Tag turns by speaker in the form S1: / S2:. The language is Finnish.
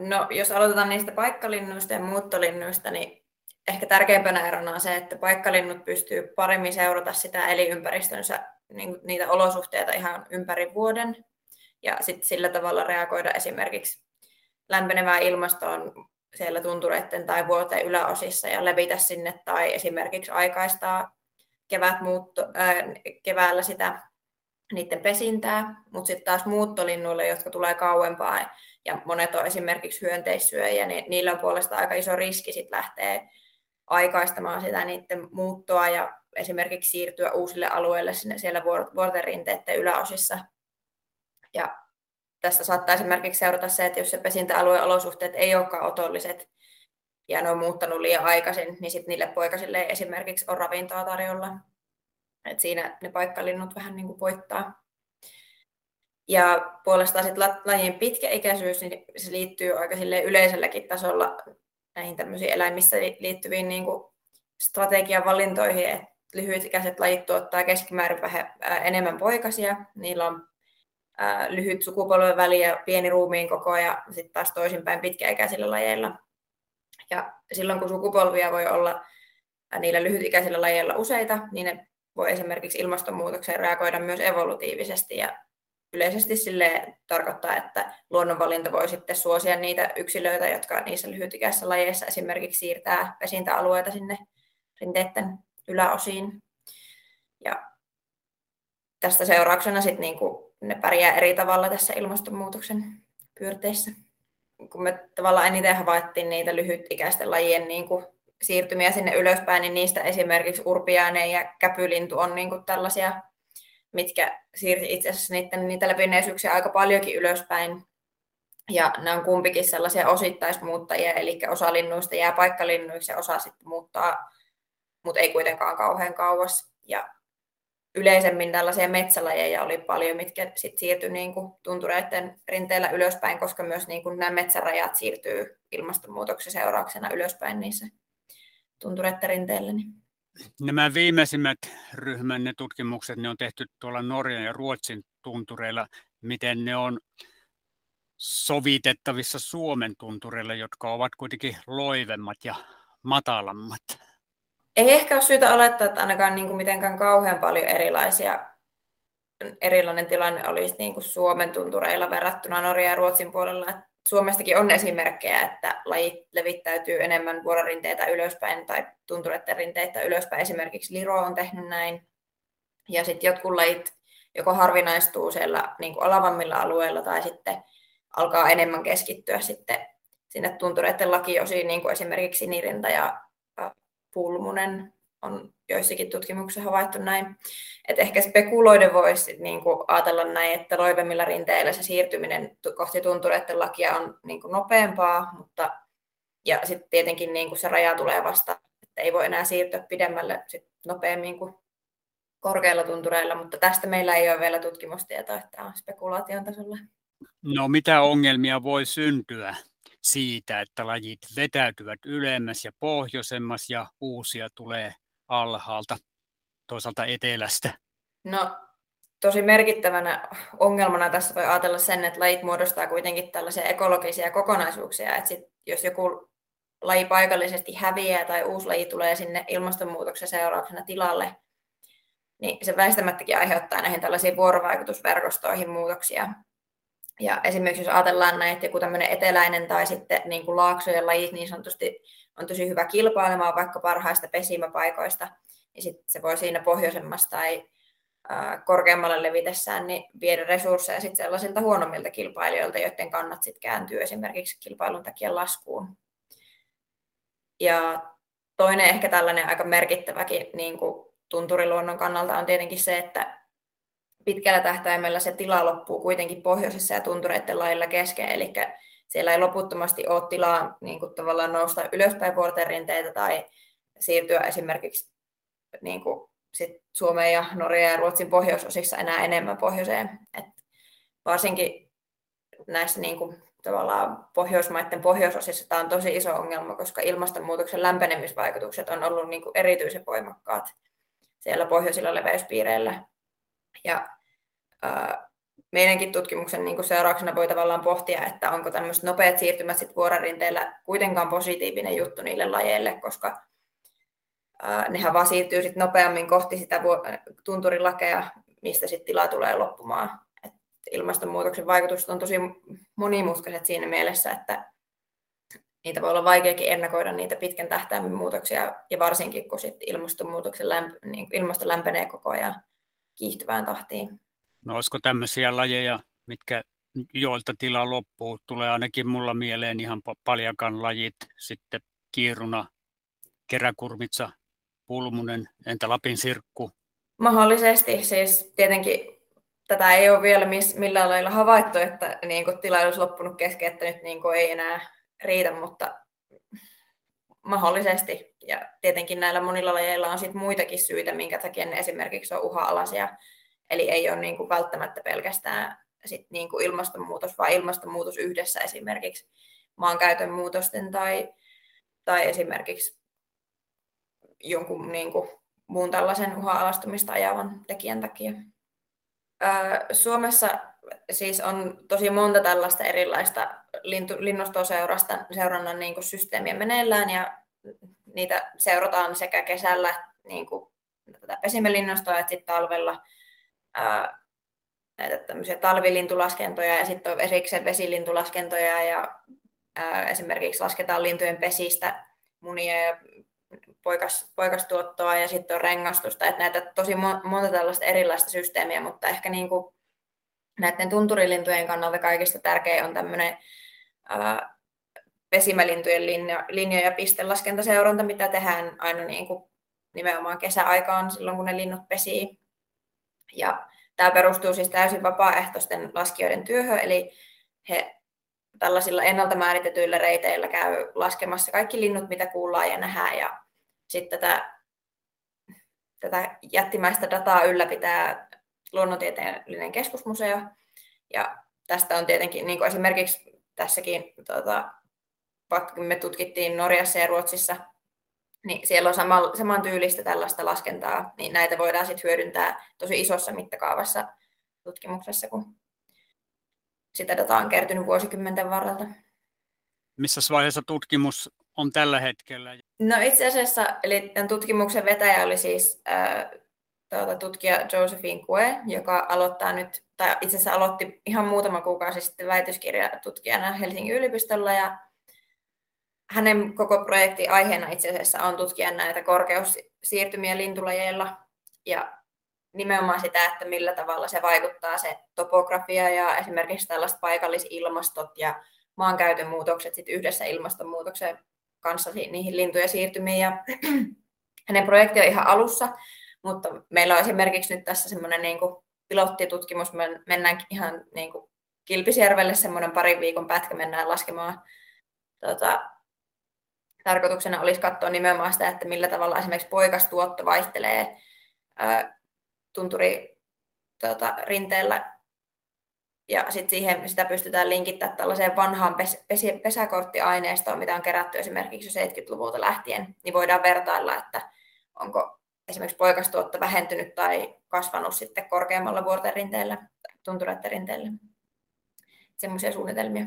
S1: No, jos aloitetaan niistä paikkalinnuista ja muuttolinnuista, niin ehkä tärkeimpänä erona on se, että paikkalinnut pystyy paremmin seurata sitä elinympäristönsä niin niitä olosuhteita ihan ympäri vuoden. Ja sitten sillä tavalla reagoida esimerkiksi lämpenevään ilmastoon siellä tuntureiden tai vuoteen yläosissa ja levitä sinne tai esimerkiksi aikaistaa kevät muutto, ää, keväällä sitä niiden pesintää, mutta sitten taas muuttolinnuille, jotka tulee kauempaa ja monet on esimerkiksi hyönteissyöjiä, niin niillä on puolestaan aika iso riski sit lähteä aikaistamaan sitä niiden muuttoa ja esimerkiksi siirtyä uusille alueille sinne siellä vuorterinteiden yläosissa. Ja tästä saattaa esimerkiksi seurata se, että jos se pesintäalueen olosuhteet ei olekaan otolliset ja ne on muuttanut liian aikaisin, niin sitten niille poikasille esimerkiksi ole ravintoa tarjolla. Et siinä ne paikkalinnut vähän niin kuin voittaa. Ja puolestaan sitten lajien pitkäikäisyys, niin se liittyy aika yleiselläkin tasolla näihin tämmöisiin eläimissä liittyviin niin kuin strategian valintoihin, että lyhytikäiset lajit tuottaa keskimäärin vähän enemmän poikasia, niillä on lyhyt sukupolven väli ja pieni ruumiin koko ja sitten taas toisinpäin pitkäikäisillä lajeilla. Ja silloin kun sukupolvia voi olla niillä lyhytikäisillä lajeilla useita, niin ne voi esimerkiksi ilmastonmuutokseen reagoida myös evolutiivisesti ja yleisesti sille tarkoittaa, että luonnonvalinta voi sitten suosia niitä yksilöitä, jotka niissä lyhytikäisissä lajeissa esimerkiksi siirtää pesintäalueita sinne rinteiden yläosiin. Ja tästä seurauksena sitten niinku ne pärjää eri tavalla tässä ilmastonmuutoksen pyörteissä. Kun me tavallaan eniten havaittiin niitä lyhytikäisten lajien niinku siirtymiä sinne ylöspäin, niin niistä esimerkiksi urpiainen ja käpylintu on niinku tällaisia mitkä siirsi itse asiassa niiden, niitä läpineisyyksiä aika paljonkin ylöspäin. Ja ne on kumpikin sellaisia osittaismuuttajia, eli osa linnuista jää paikkalinnuiksi ja osa sitten muuttaa, mutta ei kuitenkaan kauhean kauas. Ja yleisemmin tällaisia metsälajeja oli paljon, mitkä sitten siirtyi niin kuin tuntureiden rinteellä ylöspäin, koska myös niin kuin nämä metsärajat siirtyy ilmastonmuutoksen seurauksena ylöspäin niissä tuntureiden rinteillä. Niin
S2: Nämä viimeisimmät ryhmänne tutkimukset, ne on tehty tuolla Norjan ja Ruotsin tuntureilla. Miten ne on sovitettavissa Suomen tuntureille, jotka ovat kuitenkin loivemmat ja matalammat?
S1: Ei ehkä ole syytä olettaa, että ainakaan niin kuin mitenkään kauhean paljon erilaisia erilainen tilanne olisi niin kuin Suomen tuntureilla verrattuna Norjan ja Ruotsin puolella. Suomestakin on esimerkkejä, että lajit levittäytyy enemmän vuororinteitä ylöspäin tai tuntureiden rinteitä ylöspäin. Esimerkiksi Liro on tehnyt näin. Ja sitten jotkut lajit joko harvinaistuu siellä niin kuin alavammilla alueilla tai sitten alkaa enemmän keskittyä sitten sinne tuntureiden lakiosiin, niin kuin esimerkiksi Nirinta ja Pulmunen on joissakin tutkimuksissa havaittu näin. Että ehkä spekuloiden voisi niin kuin ajatella näin, että loivemmilla rinteillä se siirtyminen kohti tuntureiden lakia on niin kuin nopeampaa, mutta ja sitten tietenkin niin kuin se raja tulee vasta, että ei voi enää siirtyä pidemmälle sit nopeammin kuin korkeilla tuntureilla, mutta tästä meillä ei ole vielä tutkimustietoa, että on spekulaation tasolla.
S2: No mitä ongelmia voi syntyä siitä, että lajit vetäytyvät ylemmäs ja pohjoisemmas ja uusia tulee alhaalta, toisaalta etelästä?
S1: No tosi merkittävänä ongelmana tässä voi ajatella sen, että lajit muodostaa kuitenkin tällaisia ekologisia kokonaisuuksia, että sit, jos joku laji paikallisesti häviää tai uusi laji tulee sinne ilmastonmuutoksen seurauksena tilalle, niin se väistämättäkin aiheuttaa näihin tällaisiin vuorovaikutusverkostoihin muutoksia. Ja esimerkiksi jos ajatellaan näin, että joku tämmöinen eteläinen tai sitten niin kuin laaksojen lajit niin sanotusti on tosi hyvä kilpailemaan vaikka parhaista pesimäpaikoista, niin sitten se voi siinä pohjoisemmasta tai korkeammalle levitessään niin viedä resursseja sitten sellaisilta huonommilta kilpailijoilta, joiden kannat sitten kääntyy esimerkiksi kilpailun takia laskuun. Ja toinen ehkä tällainen aika merkittäväkin niin kuin tunturiluonnon kannalta on tietenkin se, että pitkällä tähtäimellä se tila loppuu kuitenkin pohjoisessa ja tuntureiden lailla kesken, eli siellä ei loputtomasti ole tilaa niin kuin tavallaan nousta ylöspäin vuorterinteitä tai siirtyä esimerkiksi niin kuin sit Suomen ja Norjan ja Ruotsin pohjoisosissa enää enemmän pohjoiseen. Et varsinkin näissä niin kuin, tavallaan Pohjoismaiden pohjoisosissa tämä on tosi iso ongelma, koska ilmastonmuutoksen lämpenemisvaikutukset on ollut niin kuin erityisen voimakkaat siellä pohjoisilla leveyspiireillä. Ja meidänkin tutkimuksen niin kuin seurauksena voi tavallaan pohtia, että onko tämmöiset nopeat siirtymät sit vuorarinteillä kuitenkaan positiivinen juttu niille lajeille, koska ää, nehän vaan siirtyy sit nopeammin kohti sitä tunturilakea, mistä sitten tila tulee loppumaan. Et ilmastonmuutoksen vaikutukset on tosi monimutkaiset siinä mielessä, että niitä voi olla vaikeakin ennakoida niitä pitkän tähtäimen muutoksia, ja varsinkin kun sit ilmastonmuutoksen lämp- niin ilmasto lämpenee koko ajan kiihtyvään tahtiin.
S2: No olisiko tämmöisiä lajeja, mitkä joilta tila loppuu? Tulee ainakin mulla mieleen ihan paljakan lajit, sitten kiiruna, keräkurmitsa, pulmunen, entä Lapin sirkku?
S1: Mahdollisesti, siis tietenkin tätä ei ole vielä millään lailla havaittu, että niin tila olisi loppunut kesken, että nyt niin ei enää riitä, mutta mahdollisesti. Ja tietenkin näillä monilla lajeilla on sit muitakin syitä, minkä takia ne esimerkiksi on uha-alaisia. Eli ei ole niin kuin välttämättä pelkästään sit niin kuin ilmastonmuutos, vaan ilmastonmuutos yhdessä esimerkiksi maankäytön muutosten tai, tai esimerkiksi jonkun niin kuin muun tällaisen uha-alastumista ajavan tekijän takia. Suomessa siis on tosi monta tällaista erilaista lintu, linnustoseurasta seurannan niin kuin systeemiä meneillään ja niitä seurataan sekä kesällä niin kuin tätä pesimelinnustoa että sitten talvella ää, näitä tämmöisiä talvilintulaskentoja ja sitten on erikseen vesilintulaskentoja ja ää, esimerkiksi lasketaan lintujen pesistä munia ja poikas, poikastuottoa ja sitten on rengastusta, että näitä tosi monta tällaista erilaista systeemiä, mutta ehkä niin kuin näiden tunturilintujen kannalta kaikista tärkein on tämmöinen pesimälintujen linja, linja- ja pistelaskentaseuranta, mitä tehdään aina niin kuin nimenomaan kesäaikaan silloin, kun ne linnut pesii. Ja tämä perustuu siis täysin vapaaehtoisten laskijoiden työhön, eli he tällaisilla ennalta määritetyillä reiteillä käy laskemassa kaikki linnut, mitä kuullaan ja nähdään. Ja sitten tätä, tätä jättimäistä dataa ylläpitää luonnontieteellinen keskusmuseo. Ja tästä on tietenkin, niin kuin esimerkiksi tässäkin, vaikka me tutkittiin Norjassa ja Ruotsissa, niin siellä on sama, saman tyylistä tällaista laskentaa, niin näitä voidaan sitten hyödyntää tosi isossa mittakaavassa tutkimuksessa, kun sitä dataa on kertynyt vuosikymmenten varrelta.
S2: Missä vaiheessa tutkimus on tällä hetkellä?
S1: No itse asiassa, eli tämän tutkimuksen vetäjä oli siis äh, tuota, tutkija Josephine Kue, joka aloittaa nyt, tai itse asiassa aloitti ihan muutama kuukausi sitten väitöskirjatutkijana Helsingin yliopistolla, ja hänen koko projekti aiheena itse asiassa on tutkia näitä korkeussiirtymiä lintulajeilla, ja nimenomaan sitä, että millä tavalla se vaikuttaa se topografia ja esimerkiksi tällaiset paikallisilmastot ja maankäytön muutokset sit yhdessä ilmastonmuutoksen kanssa niihin lintujen siirtymiin. Ja hänen projekti on ihan alussa, mutta meillä on esimerkiksi nyt tässä semmoinen niin pilottitutkimus, me mennään ihan niin kuin Kilpisjärvelle semmoinen parin viikon pätkä mennään laskemaan. Tota, tarkoituksena olisi katsoa nimenomaan sitä, että millä tavalla esimerkiksi poikastuotto vaihtelee tunturi tota, rinteellä ja sitten siihen sitä pystytään linkittämään tällaiseen vanhaan pes, pes, pesäkorttiaineistoon, mitä on kerätty esimerkiksi jo 70-luvulta lähtien, niin voidaan vertailla, että onko esimerkiksi poikastuotto vähentynyt tai kasvanut sitten korkeammalla vuorten rinteellä, tuntureiden rinteellä. Semmoisia suunnitelmia.